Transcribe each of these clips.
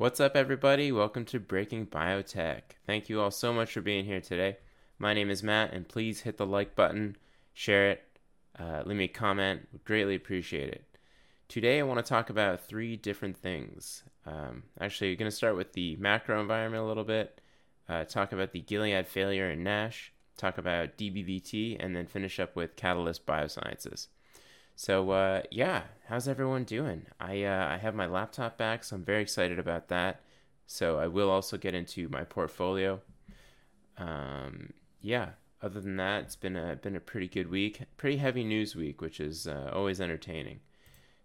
What's up, everybody? Welcome to Breaking Biotech. Thank you all so much for being here today. My name is Matt, and please hit the like button, share it, uh, leave me a comment. Would greatly appreciate it. Today, I want to talk about three different things. Um, actually, going to start with the macro environment a little bit, uh, talk about the Gilead failure in NASH, talk about DBVT, and then finish up with Catalyst Biosciences. So uh, yeah, how's everyone doing? I uh, I have my laptop back, so I'm very excited about that. So I will also get into my portfolio. Um, yeah. Other than that, it's been a been a pretty good week, pretty heavy news week, which is uh, always entertaining.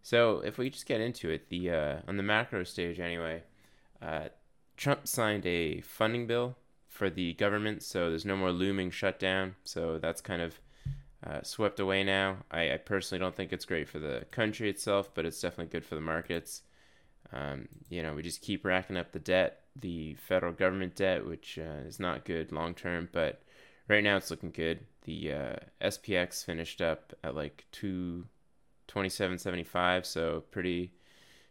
So if we just get into it, the uh, on the macro stage anyway, uh, Trump signed a funding bill for the government, so there's no more looming shutdown. So that's kind of uh, swept away now. I, I, personally don't think it's great for the country itself, but it's definitely good for the markets. Um, you know, we just keep racking up the debt, the federal government debt, which uh, is not good long term, but right now it's looking good. The uh, SPX finished up at like two twenty seven seventy five, so pretty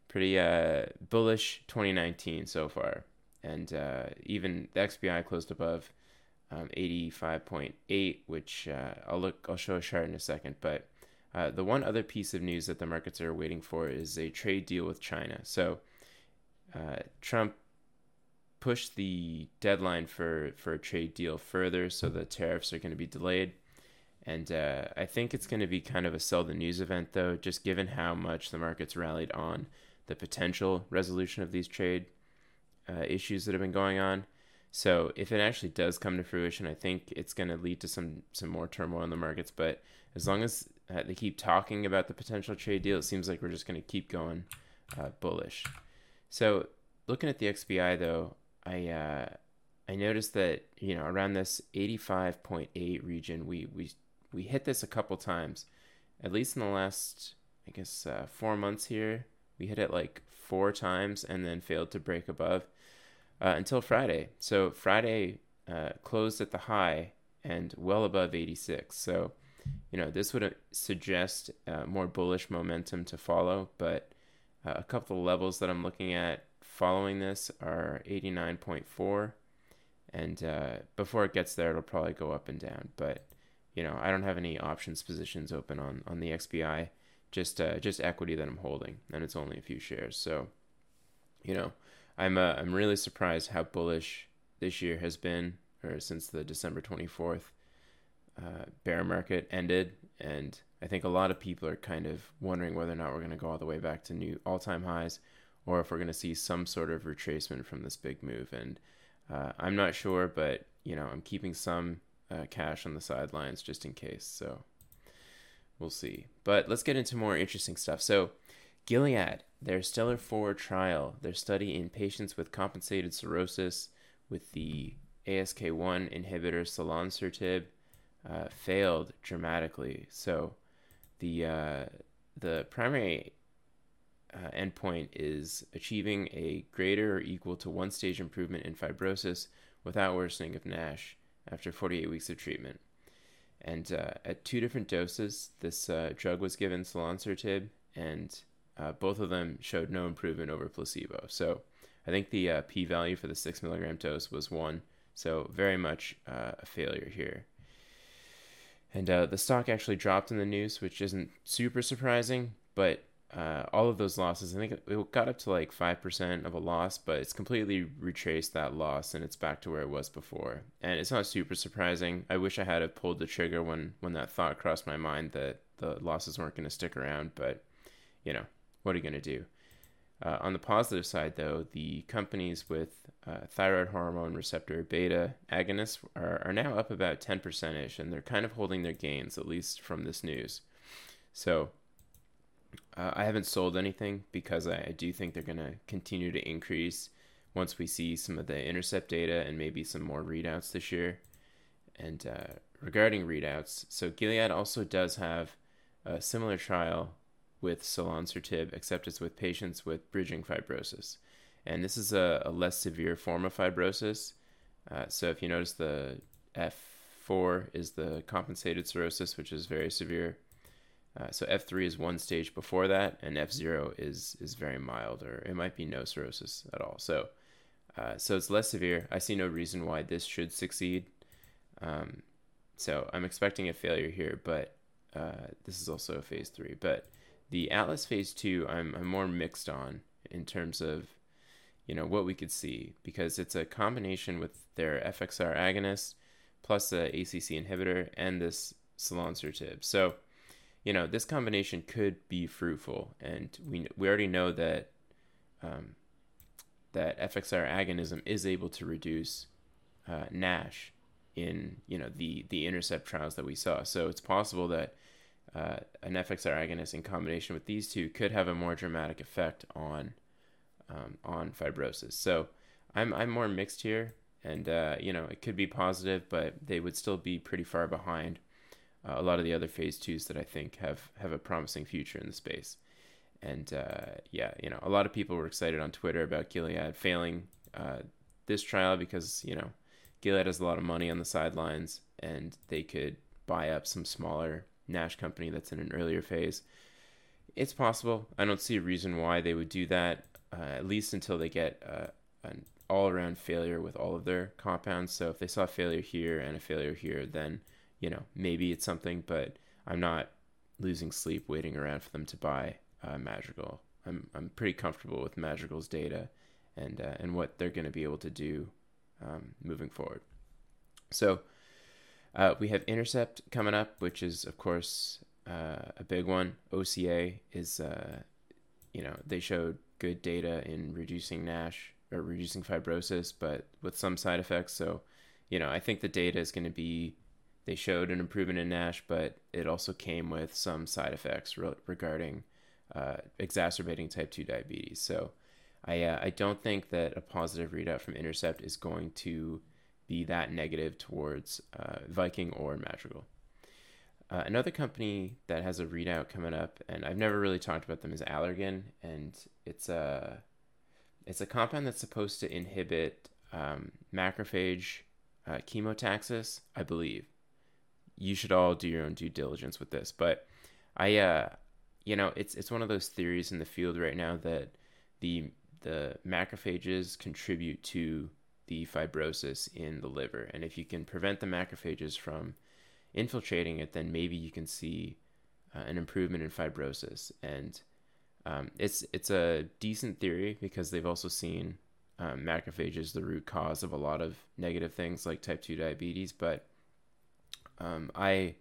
pretty uh, bullish 2019 so far, and uh, even the XBI closed above um, 85.8, which uh, I'll look, I'll show a chart in a second. But uh, the one other piece of news that the markets are waiting for is a trade deal with China. So uh, Trump pushed the deadline for for a trade deal further, so the tariffs are going to be delayed. And uh, I think it's going to be kind of a sell the news event, though, just given how much the markets rallied on the potential resolution of these trade uh, issues that have been going on. So if it actually does come to fruition, I think it's going to lead to some some more turmoil in the markets. But as long as uh, they keep talking about the potential trade deal, it seems like we're just going to keep going uh, bullish. So looking at the XBI though, I uh, I noticed that you know around this 85.8 region, we we we hit this a couple times, at least in the last I guess uh, four months here. We hit it like four times and then failed to break above uh, until Friday. So Friday uh, closed at the high and well above 86. So, you know, this would uh, suggest uh, more bullish momentum to follow. But uh, a couple of levels that I'm looking at following this are 89.4. And uh, before it gets there, it'll probably go up and down. But, you know, I don't have any options positions open on, on the XBI. Just, just equity that I'm holding, and it's only a few shares. So, you know, I'm uh, I'm really surprised how bullish this year has been, or since the December 24th uh, bear market ended, and I think a lot of people are kind of wondering whether or not we're going to go all the way back to new all-time highs, or if we're going to see some sort of retracement from this big move. And uh, I'm not sure, but you know I'm keeping some uh, cash on the sidelines just in case. So we'll see. But let's get into more interesting stuff. So Gilead their Stellar 4 trial, their study in patients with compensated cirrhosis with the ASK1 inhibitor selonsertib, uh, failed dramatically. So the uh, the primary uh, endpoint is achieving a greater or equal to one stage improvement in fibrosis without worsening of NASH after 48 weeks of treatment. And uh, at two different doses, this uh, drug was given selonsertib and uh, both of them showed no improvement over placebo. So I think the uh, p value for the six milligram dose was one. So very much uh, a failure here. And uh, the stock actually dropped in the news, which isn't super surprising, but uh, all of those losses, I think it got up to like 5% of a loss, but it's completely retraced that loss and it's back to where it was before. And it's not super surprising. I wish I had have pulled the trigger when, when that thought crossed my mind that the losses weren't going to stick around, but you know, what are you going to do? Uh, on the positive side, though, the companies with uh, thyroid hormone receptor beta agonists are, are now up about 10% ish, and they're kind of holding their gains, at least from this news. So uh, I haven't sold anything because I, I do think they're going to continue to increase once we see some of the Intercept data and maybe some more readouts this year. And uh, regarding readouts, so Gilead also does have a similar trial with selonsertib, except it's with patients with bridging fibrosis. And this is a, a less severe form of fibrosis. Uh, so if you notice, the F4 is the compensated cirrhosis, which is very severe. Uh, so F3 is one stage before that, and F0 is is very mild, or it might be no cirrhosis at all. So, uh, so it's less severe. I see no reason why this should succeed. Um, so I'm expecting a failure here, but uh, this is also a phase three. But the Atlas phase two, I'm I'm more mixed on in terms of, you know, what we could see because it's a combination with their FXR agonist plus the ACC inhibitor and this selonsertib. So you know, this combination could be fruitful, and we we already know that um, that FXR agonism is able to reduce uh, NASH in you know the the Intercept trials that we saw. So it's possible that uh, an FXR agonist in combination with these two could have a more dramatic effect on um, on fibrosis. So I'm I'm more mixed here, and uh, you know it could be positive, but they would still be pretty far behind uh, a lot of the other phase twos that I think have have a promising future in the space. And uh, yeah, you know, a lot of people were excited on Twitter about Gilead failing uh, this trial because you know Gilead has a lot of money on the sidelines and they could buy up some smaller NASH company that's in an earlier phase. It's possible. I don't see a reason why they would do that, uh, at least until they get uh, an all around failure with all of their compounds. So if they saw a failure here and a failure here, then you know, maybe it's something, but I'm not losing sleep waiting around for them to buy uh, Madrigal. I'm I'm pretty comfortable with Madrigal's data and uh, and what they're going to be able to do um, moving forward. So uh, we have Intercept coming up, which is of course uh, a big one. OCA is uh, you know they showed good data in reducing NASH or reducing fibrosis, but with some side effects. So you know I think the data is going to be they showed an improvement in NASH, but it also came with some side effects re- regarding uh, exacerbating type 2 diabetes. So I, uh, I don't think that a positive readout from Intercept is going to be that negative towards uh, Viking or Madrigal. Uh, another company that has a readout coming up, and I've never really talked about them, is Allergan, and it's a it's a compound that's supposed to inhibit um, macrophage uh, chemotaxis, I believe you should all do your own due diligence with this. But I, uh, you know, it's it's one of those theories in the field right now that the the macrophages contribute to the fibrosis in the liver, and if you can prevent the macrophages from infiltrating it, then maybe you can see uh, an improvement in fibrosis. And um, it's it's a decent theory because they've also seen um, macrophages the root cause of a lot of negative things like type two diabetes, but um, I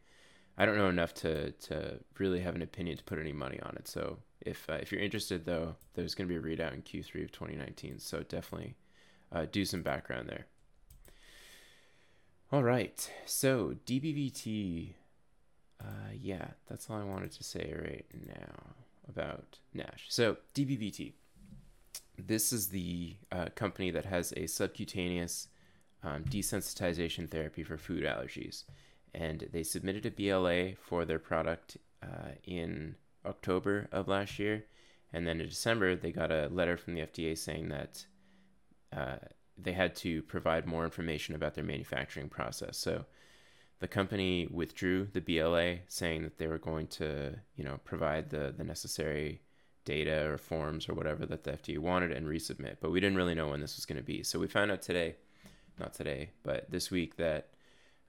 I don't know enough to to really have an opinion to put any money on it. So if uh, if you're interested, though, there's going to be a readout in Q3 of 2019. So definitely uh, do some background there. All right. So DBVT. Uh, yeah, that's all I wanted to say right now about NASH. So DBVT. This is the uh, company that has a subcutaneous um, desensitization therapy for food allergies and they submitted a BLA for their product uh, in October of last year, and then in December they got a letter from the FDA saying that uh, they had to provide more information about their manufacturing process. So the company withdrew the BLA, saying that they were going to, you know, provide the the necessary data or forms or whatever that the FDA wanted and resubmit. But we didn't really know when this was going to be. So we found out today, not today, but this week that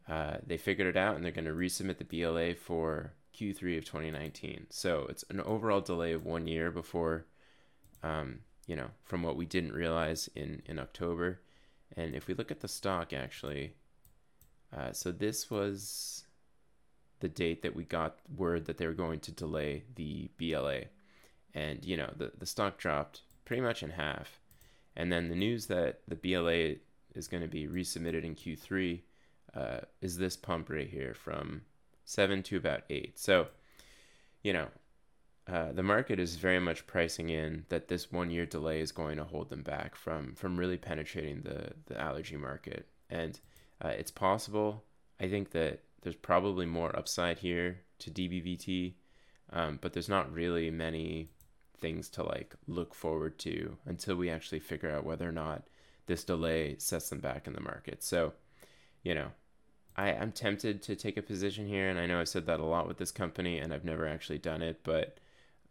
uh, they figured it out and they're going to resubmit the BLA for Q3 of 2019. So it's an overall delay of one year before, um, you know, from what we didn't realize in, in October. And if we look at the stock, actually, uh, so this was the date that we got word that they were going to delay the BLA. And, you know, the, the stock dropped pretty much in half. And then the news that the BLA is going to be resubmitted in Q3 uh, is this pump right here from seven to about eight. So, you know, uh, the market is very much pricing in that this one year delay is going to hold them back from from really penetrating the the allergy market, and uh, it's possible. I think that there's probably more upside here to DBVT, um, but there's not really many things to like look forward to until we actually figure out whether or not this delay sets them back in the market. So, you know, I, I'm tempted to take a position here, and I know I've said that a lot with this company, and I've never actually done it, but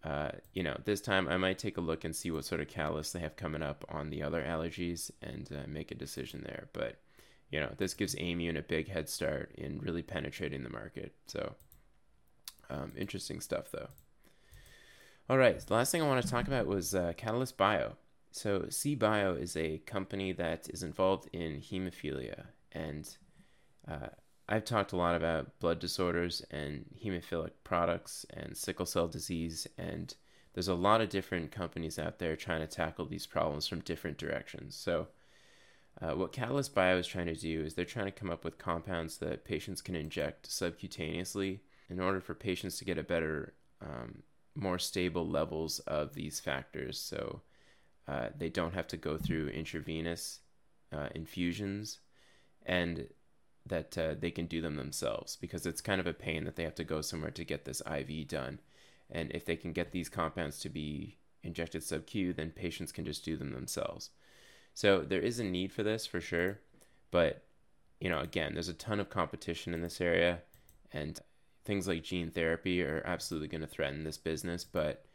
uh, you know, this time I might take a look and see what sort of catalysts they have coming up on the other allergies and uh, make a decision there. But you know, this gives Aimmune a big head start in really penetrating the market. So um, interesting stuff, though. All right, the last thing I want to talk about was uh, Catalyst Bio. So CBio is a company that is involved in hemophilia, and uh, I've talked a lot about blood disorders and hemophilic products and sickle cell disease, and there's a lot of different companies out there trying to tackle these problems from different directions. So, uh, what Catalyst Bio is trying to do is they're trying to come up with compounds that patients can inject subcutaneously in order for patients to get a better, um, more stable levels of these factors. So, uh, they don't have to go through intravenous uh, infusions. And that uh, they can do them themselves because it's kind of a pain that they have to go somewhere to get this IV done. And if they can get these compounds to be injected sub-Q, then patients can just do them themselves. So there is a need for this for sure, but you know, again, there's a ton of competition in this area, and things like gene therapy are absolutely going to threaten this business. But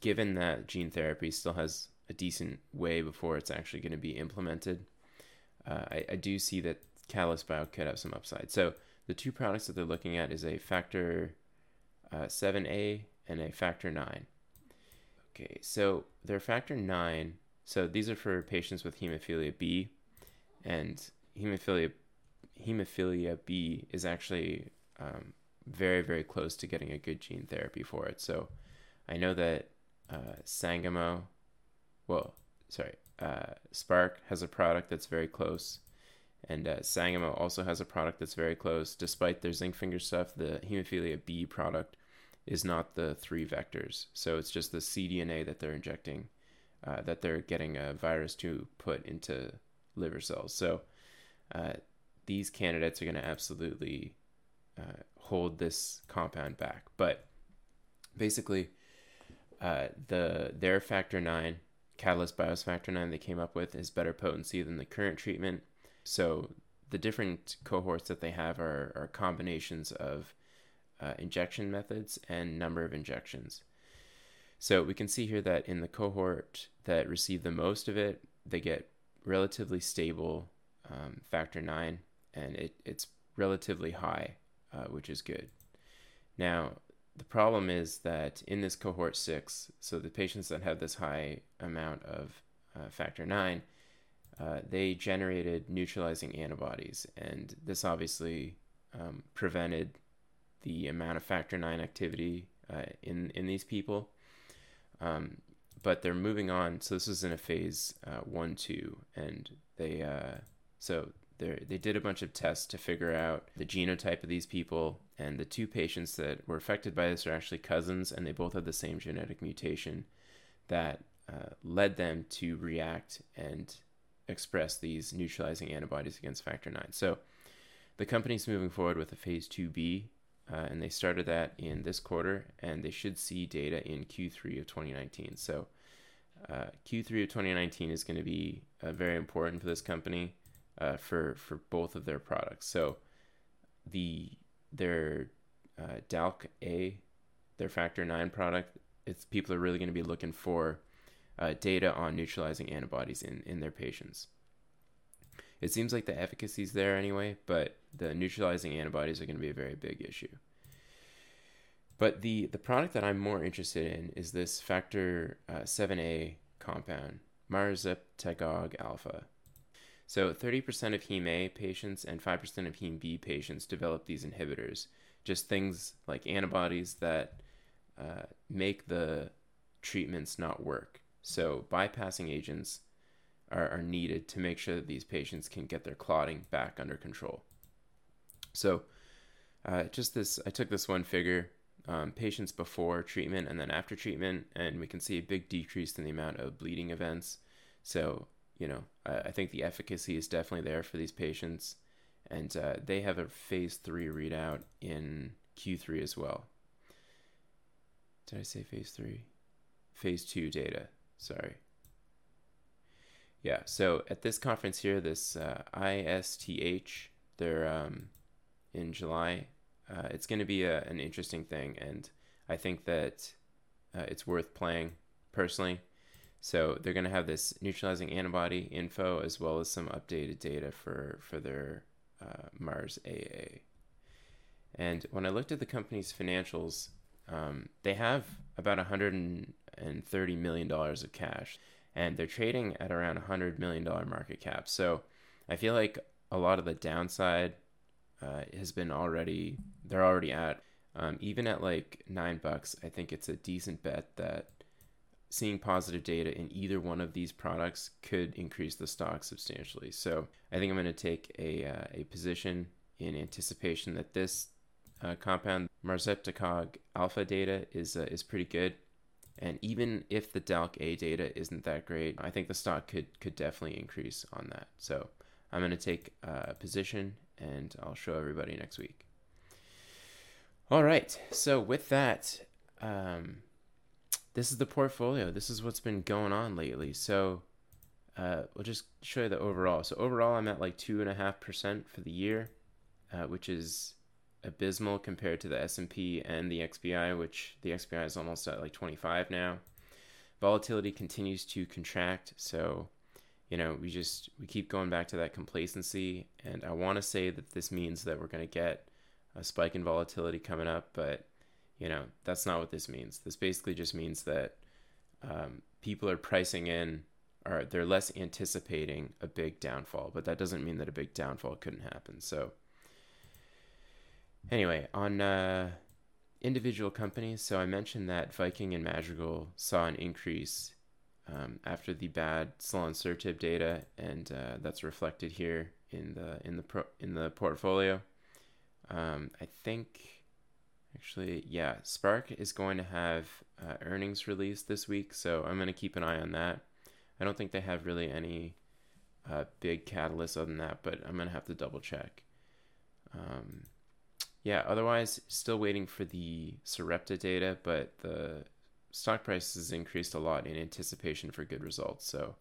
given that gene therapy still has a decent way before it's actually going to be implemented, uh, I, I do see that Catalyst Bio could have some upside. So the two products that they're looking at is a factor uh, 7A and a factor 9. Okay, so their factor 9, so these are for patients with hemophilia B, and hemophilia hemophilia B is actually um, very very close to getting a good gene therapy for it. So I know that uh, Sangamo, well, sorry, uh, Spark has a product that's very close. And uh, Sangamo also has a product that's very close. Despite their zinc finger stuff, the hemophilia B product is not the three vectors. So it's just the cDNA that they're injecting, uh, that they're getting a virus to put into liver cells. So uh, these candidates are going to absolutely uh, hold this compound back. But basically, uh, the their factor nine, Catalyst Bios factor nine they came up with is better potency than the current treatment so the different cohorts that they have are, are combinations of uh, injection methods and number of injections. So we can see here that in the cohort that received the most of it, they get relatively stable um, factor 9, and it, it's relatively high, uh, which is good. Now, the problem is that in this cohort 6, so the patients that have this high amount of uh, factor 9, uh, they generated neutralizing antibodies, and this obviously um, prevented the amount of factor nine activity uh, in in these people. Um, but they're moving on. So this is in a phase uh, one two, and they uh, so they they did a bunch of tests to figure out the genotype of these people, and the two patients that were affected by this are actually cousins, and they both had the same genetic mutation that uh, led them to react and express these neutralizing antibodies against factor 9. So the company's moving forward with a phase 2B, uh, and they started that in this quarter, and they should see data in Q3 of 2019. So uh, Q3 of 2019 is going to be uh, very important for this company uh, for for both of their products. So the their uh, Dalk A, their factor 9 product, it's people are really going to be looking for uh, data on neutralizing antibodies in, in their patients. It seems like the efficacy is there anyway, but the neutralizing antibodies are going to be a very big issue. But the, the product that I'm more interested in is this factor uh, 7A compound, marzeptacog alpha. So 30% of Heme A patients and 5% of Heme B patients develop these inhibitors, just things like antibodies that uh, make the treatments not work. So bypassing agents are, are needed to make sure that these patients can get their clotting back under control. So uh, just this, I took this one figure, um, patients before treatment and then after treatment, and we can see a big decrease in the amount of bleeding events. So, you know, I, I think the efficacy is definitely there for these patients. And uh, they have a phase three readout in Q3 as well. Did I say phase three? Phase two data. Sorry. Yeah, so at this conference here, this uh, ISTH They're um, in July. Uh, it's going to be a, an interesting thing, and I think that uh, it's worth playing personally. So they're going to have this neutralizing antibody info as well as some updated data for for their uh, MarzAA. And when I looked at the company's financials, um, they have about 130 million dollars of cash, and they're trading at around a 100 million dollar market cap. So I feel like a lot of the downside uh, has been already they're already at. Um, even at like nine bucks, I think it's a decent bet that seeing positive data in either one of these products could increase the stock substantially. So I think I'm going to take a, uh, a position in anticipation that this uh, compound marzeptacog alpha data is uh, is pretty good. And even if the DalcA data isn't that great, I think the stock could could definitely increase on that. So I'm going to take a position and I'll show everybody next week. All right. So with that, um, this is the portfolio. This is what's been going on lately. So uh, we'll just show you the overall. So overall, I'm at like two and a half percent for the year, uh, which is abysmal compared to the S&P and the XBI, which the XBI is almost at like 25 now. Volatility continues to contract, so you know we just we keep going back to that complacency, and I want to say that this means that we're going to get a spike in volatility coming up, but you know that's not what this means. This basically just means that um, people are pricing in or they're less anticipating a big downfall, but that doesn't mean that a big downfall couldn't happen. So anyway, on uh, individual companies, so I mentioned that Viking and Madrigal saw an increase um, after the bad selonsertib data, and uh, that's reflected here in the in the pro, in the portfolio. Um, I think actually, yeah, Spark is going to have uh, earnings released this week, so I'm going to keep an eye on that. I don't think they have really any uh, big catalysts other than that, but I'm going to have to double check. Um, yeah, otherwise, still waiting for the Sarepta data, but the stock price has increased a lot in anticipation for good results. So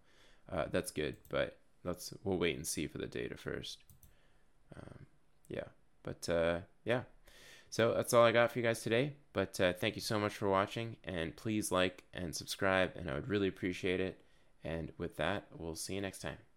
uh, that's good, but let's we'll wait and see for the data first. Um, yeah, but uh, yeah, so that's all I got for you guys today. But uh, thank you so much for watching, and please like and subscribe, and I would really appreciate it. And with that, we'll see you next time.